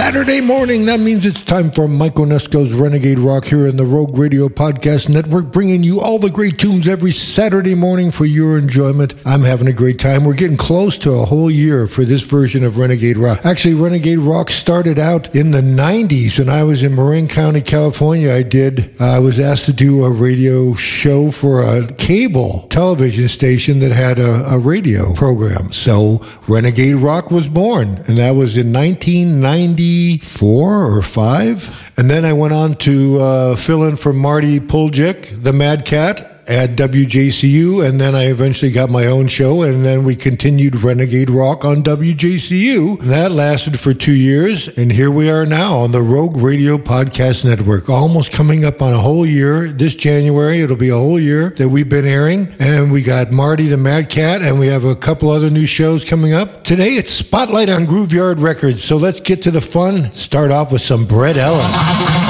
Saturday morning. That means it's time for Mike Onesko's Renegade Rock here in the Rogue Radio Podcast Network, bringing you all the great tunes every Saturday morning for your enjoyment. I'm having a great time. We're getting close to a whole year for this version of Renegade Rock. Actually, Renegade Rock started out in the 90s when I was in Marin County, California. I did, uh, I was asked to do a radio show for a cable television station that had a, a radio program. So Renegade Rock was born, and that was in 1994 or 5. And then I went on to uh, fill in for Marty Puljic, the Mad Cat, at WJCU, and then I eventually got my own show, and then we continued Renegade Rock on WJCU. That lasted for two years, and here we are now on the Rogue Radio Podcast Network, almost coming up on a whole year. This January, it'll be a whole year that we've been airing, and we got Marty the Mad Cat, and we have a couple other new shows coming up. Today, it's Spotlight on Grooveyard Records, so let's get to the fun. Start off with some Brett Ellis.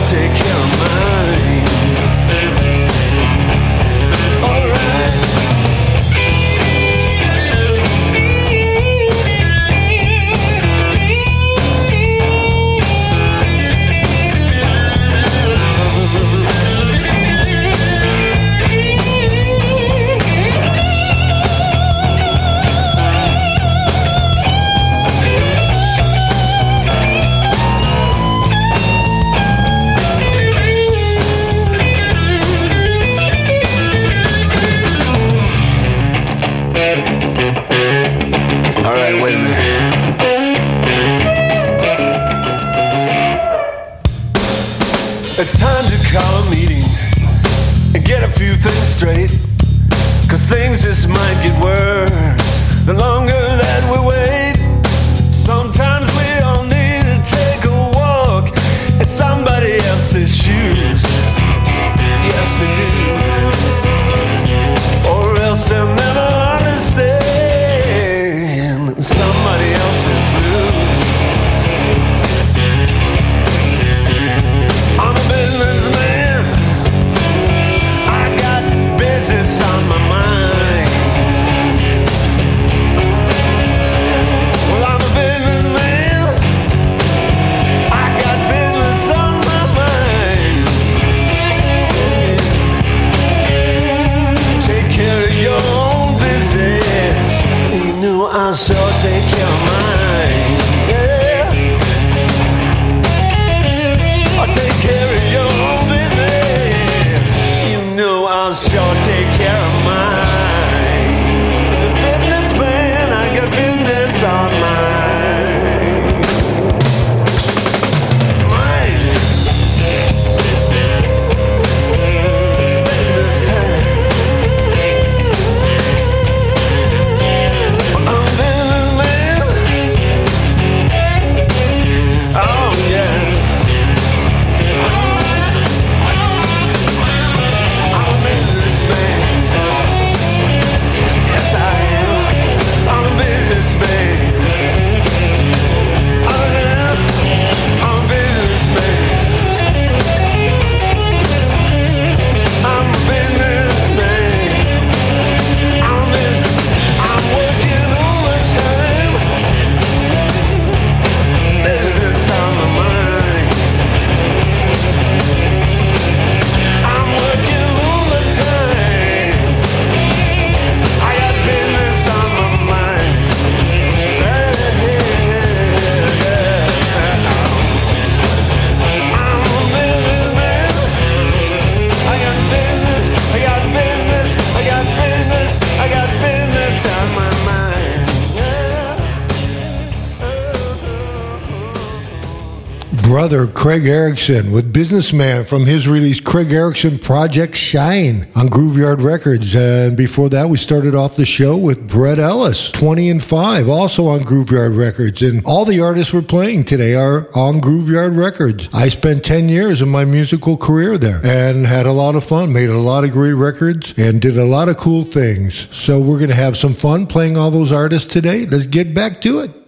take care of mine. Brother Craig Erickson with Businessman from his release Craig Erickson Project Shine on Grooveyard Records. And before that, we started off the show with Brett Ellis, 20 and 5, also on Grooveyard Records. And all the artists we're playing today are on Grooveyard Records. I spent 10 years of my musical career there and had a lot of fun, made a lot of great records, and did a lot of cool things. So we're going to have some fun playing all those artists today. Let's get back to it.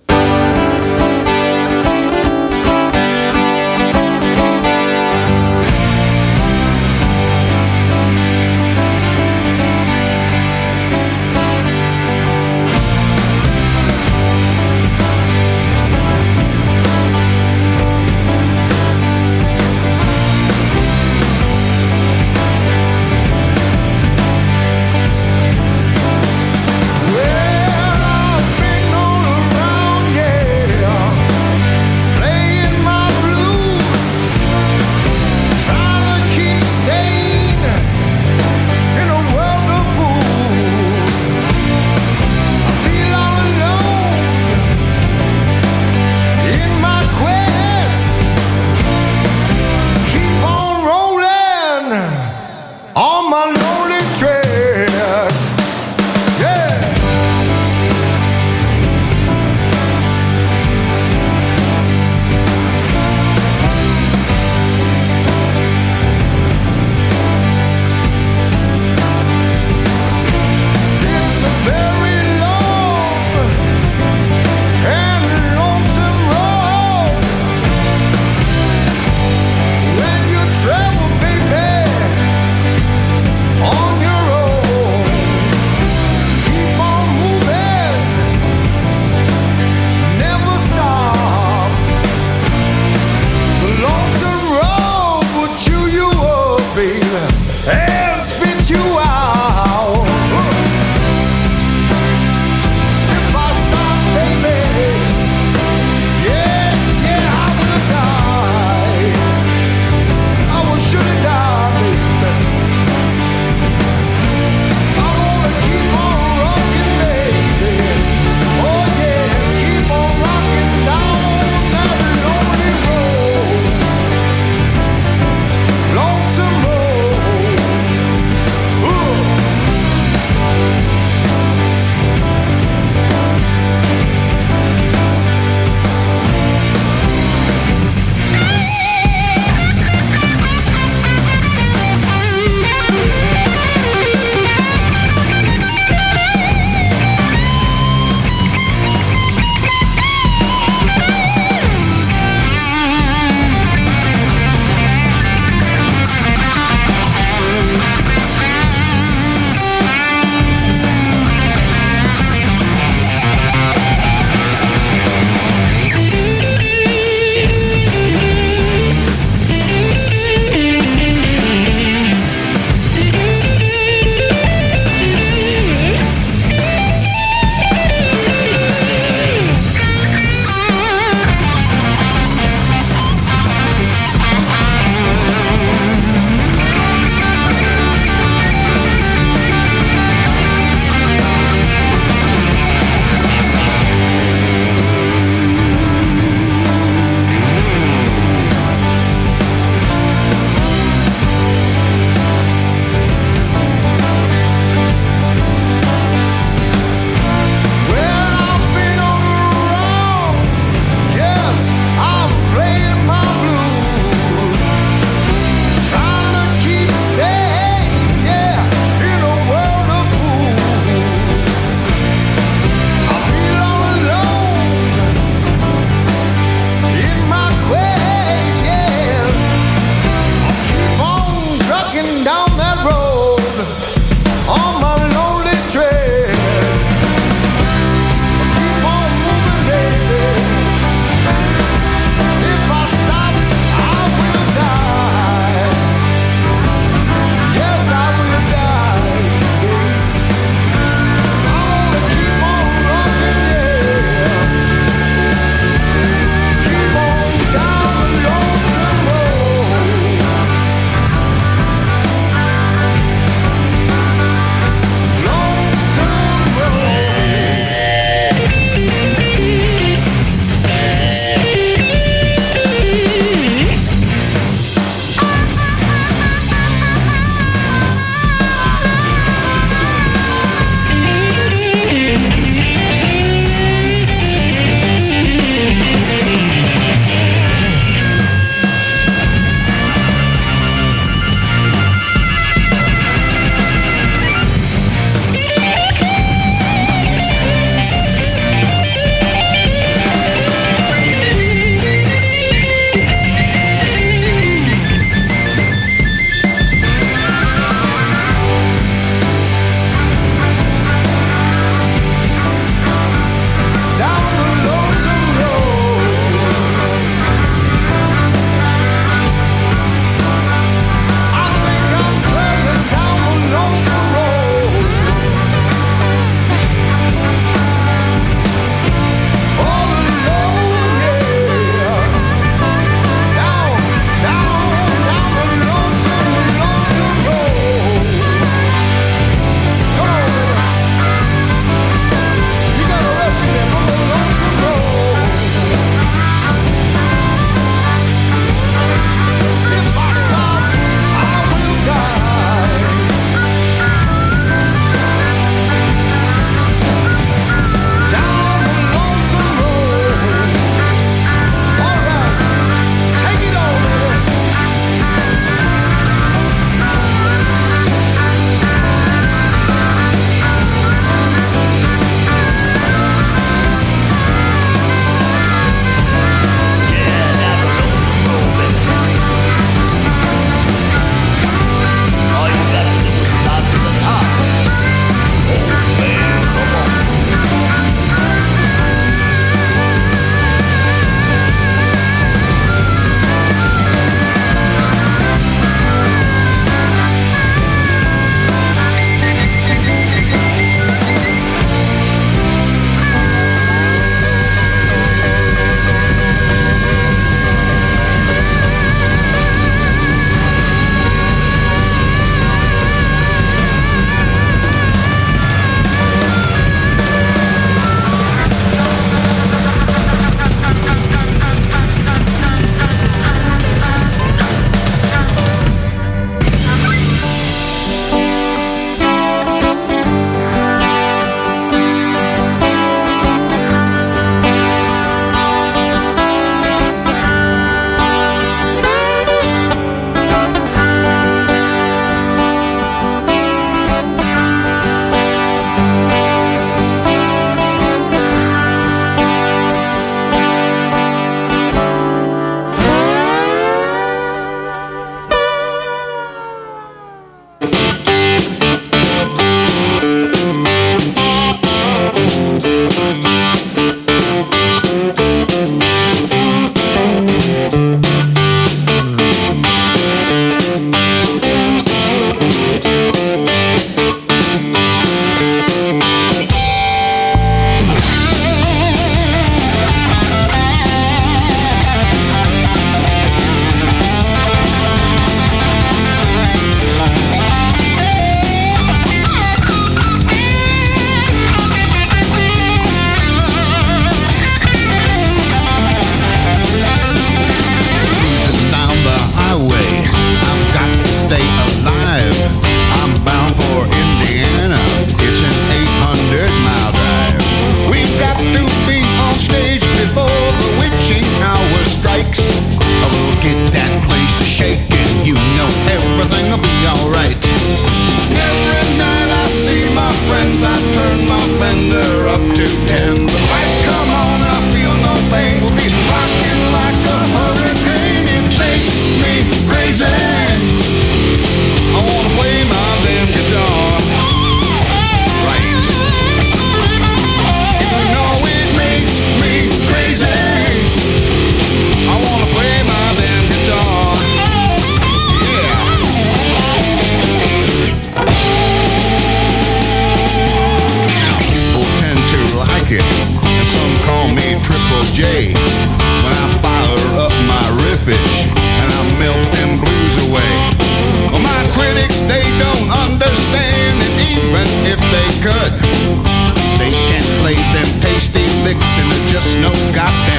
just no goddamn.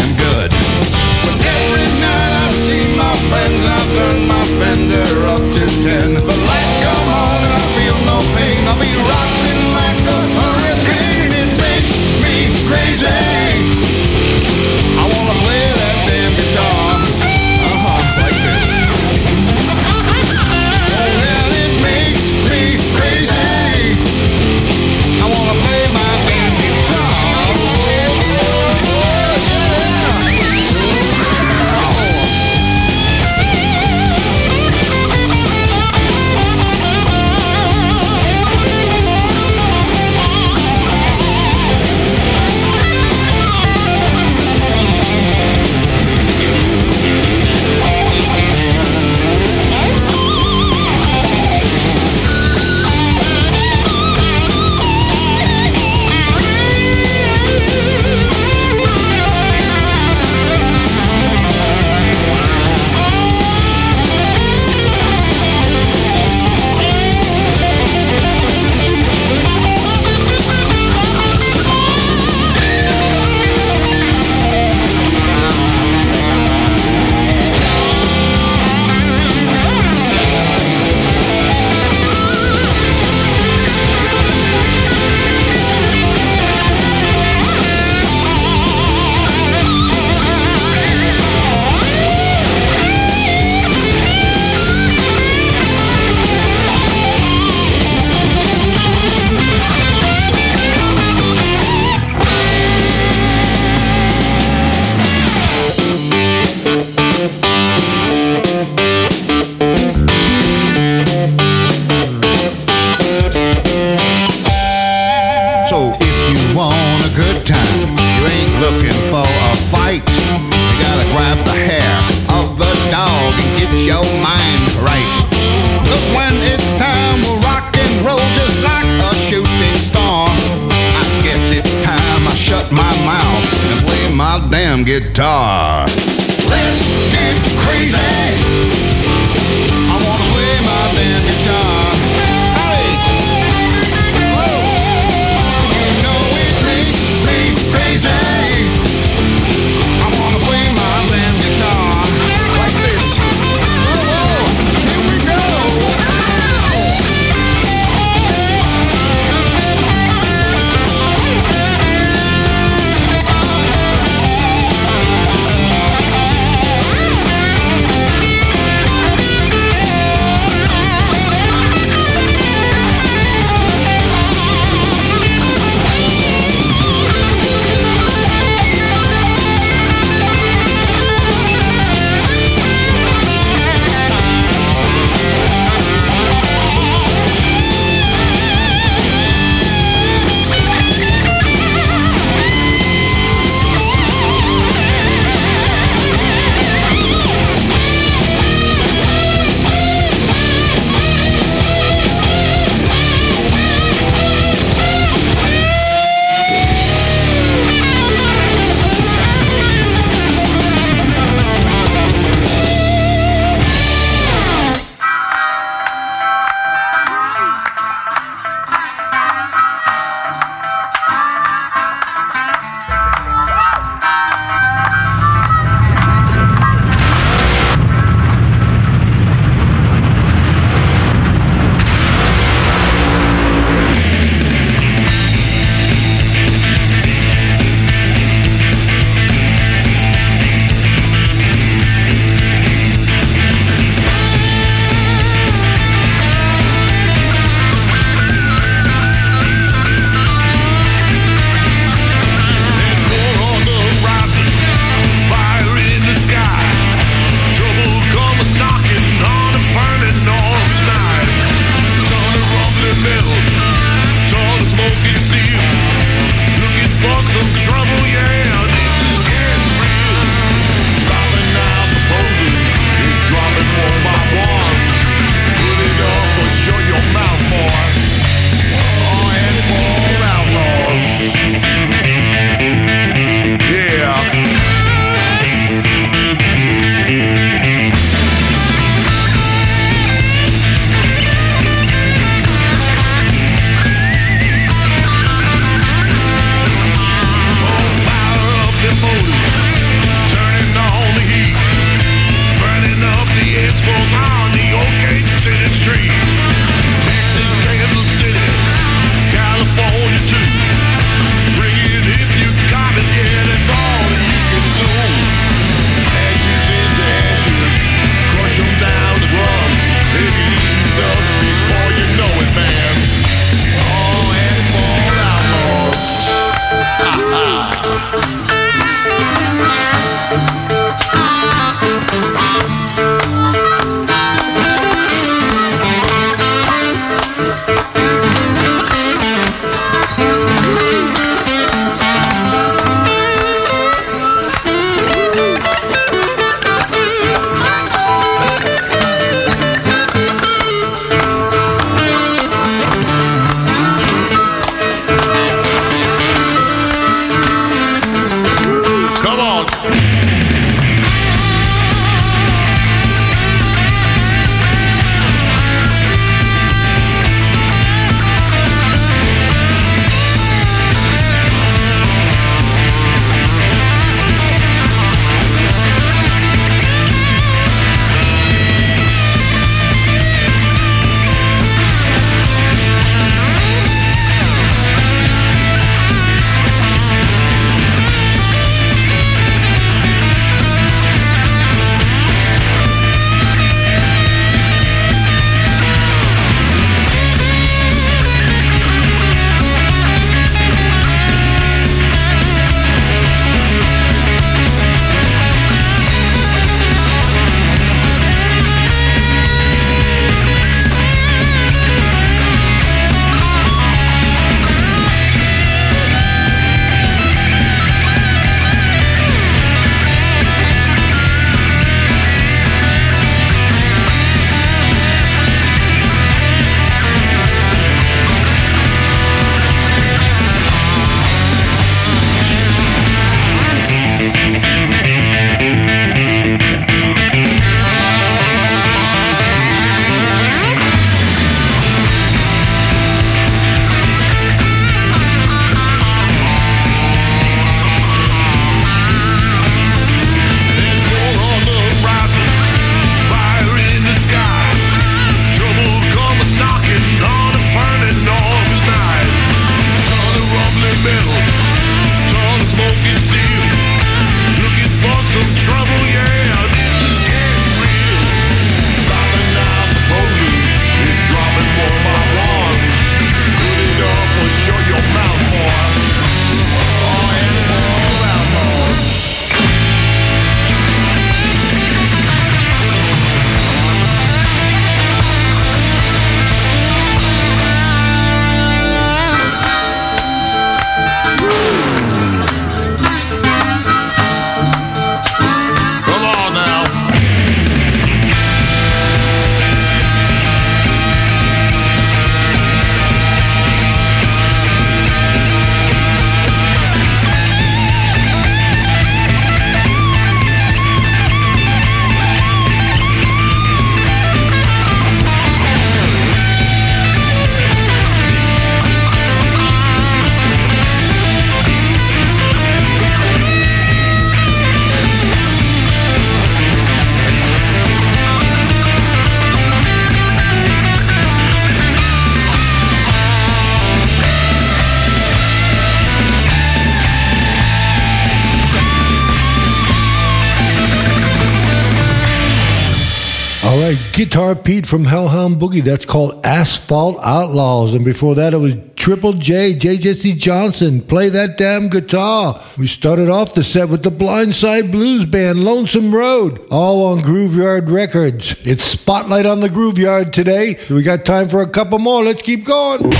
Pete from Hellhound Boogie. That's called Asphalt Outlaws. And before that, it was Triple J, JJC Johnson. Play that damn guitar. We started off the set with the Blindside Blues Band, Lonesome Road, all on Grooveyard Records. It's Spotlight on the Grooveyard today. We got time for a couple more. Let's keep going.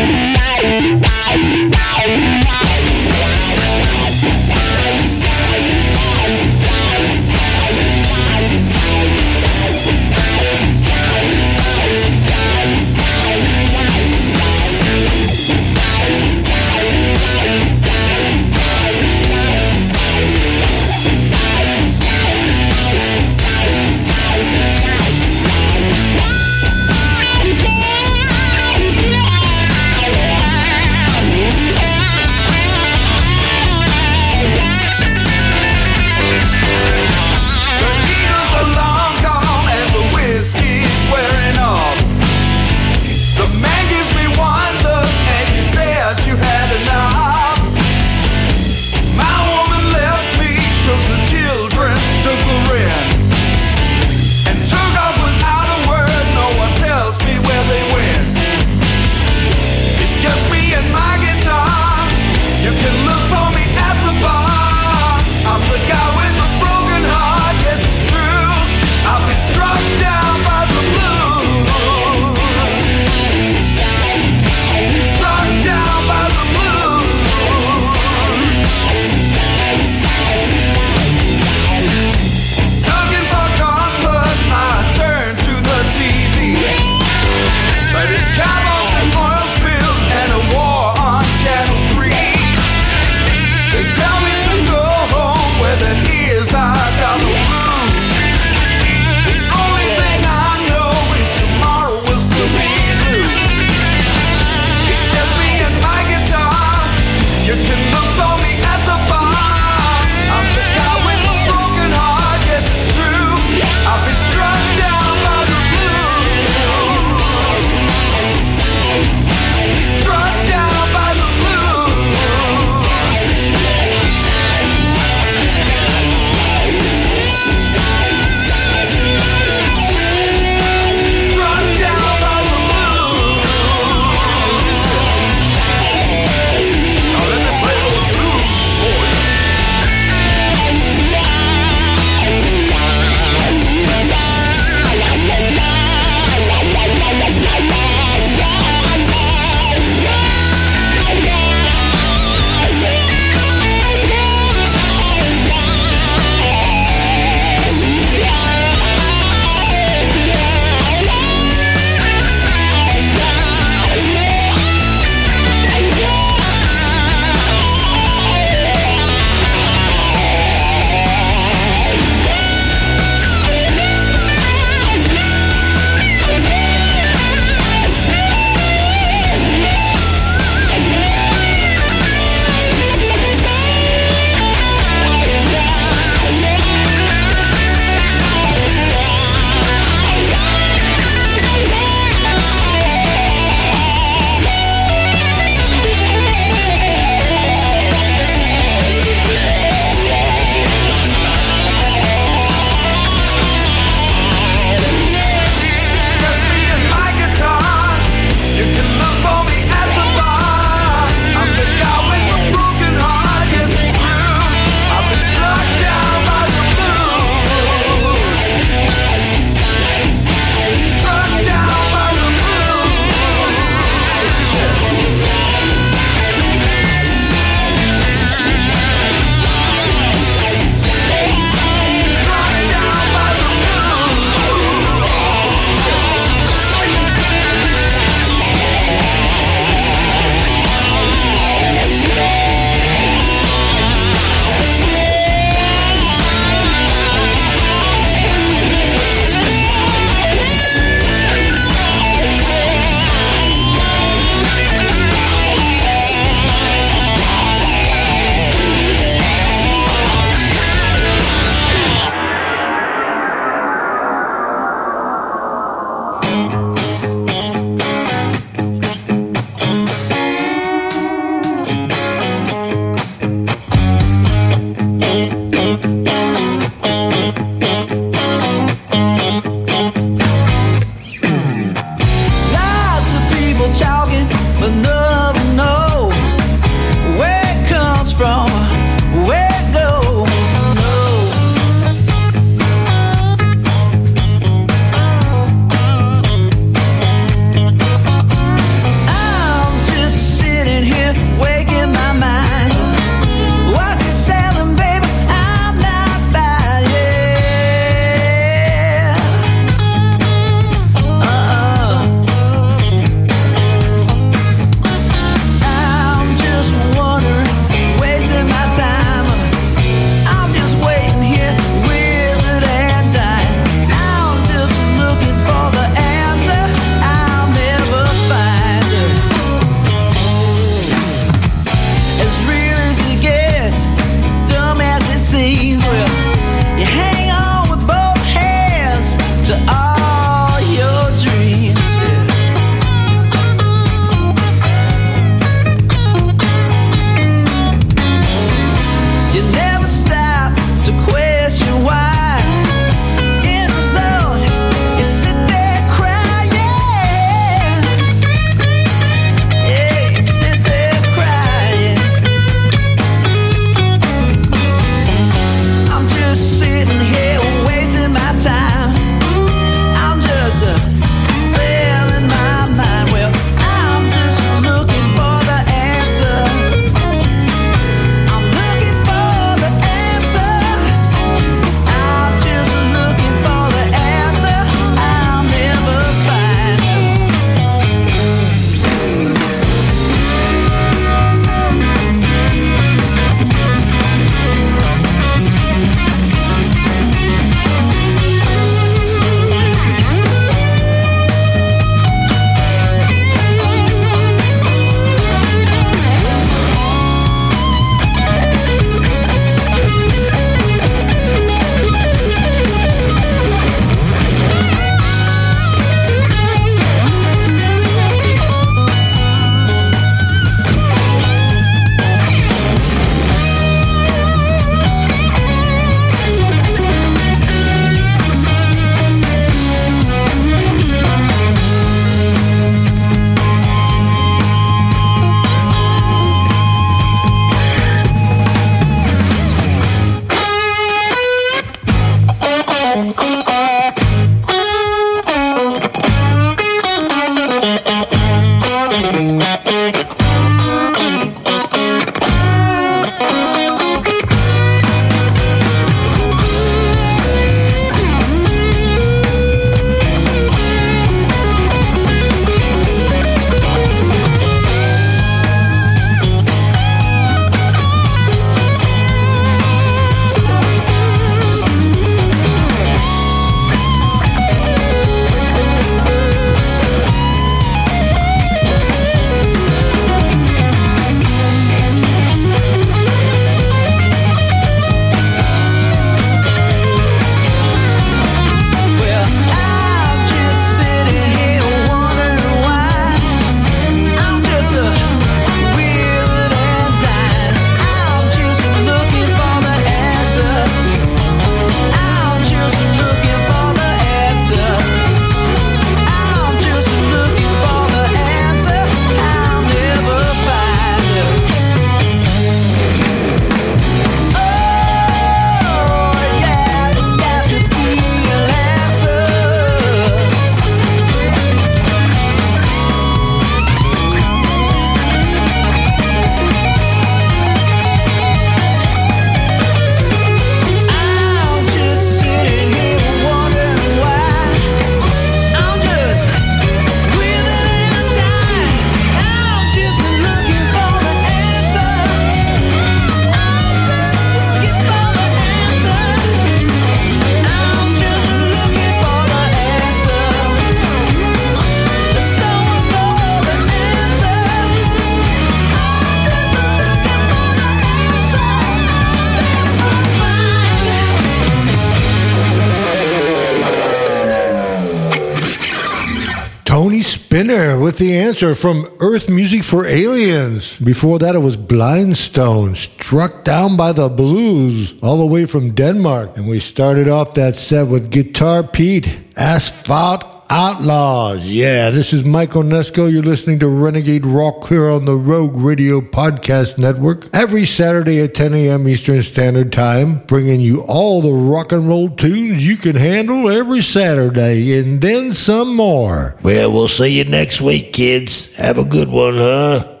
The answer from Earth Music for Aliens. Before that, it was Blindstone, struck down by the blues, all the way from Denmark. And we started off that set with Guitar Pete, Asphalt Outlaws. Yeah, this is Mike Onesko. You're listening to Renegade Rock here on the Rogue Radio Podcast Network every Saturday at 10 a.m. Eastern Standard Time, bringing you all the rock and roll tunes you can handle every Saturday and then some more. Well, we'll see you next week, kids. Have a good one, huh?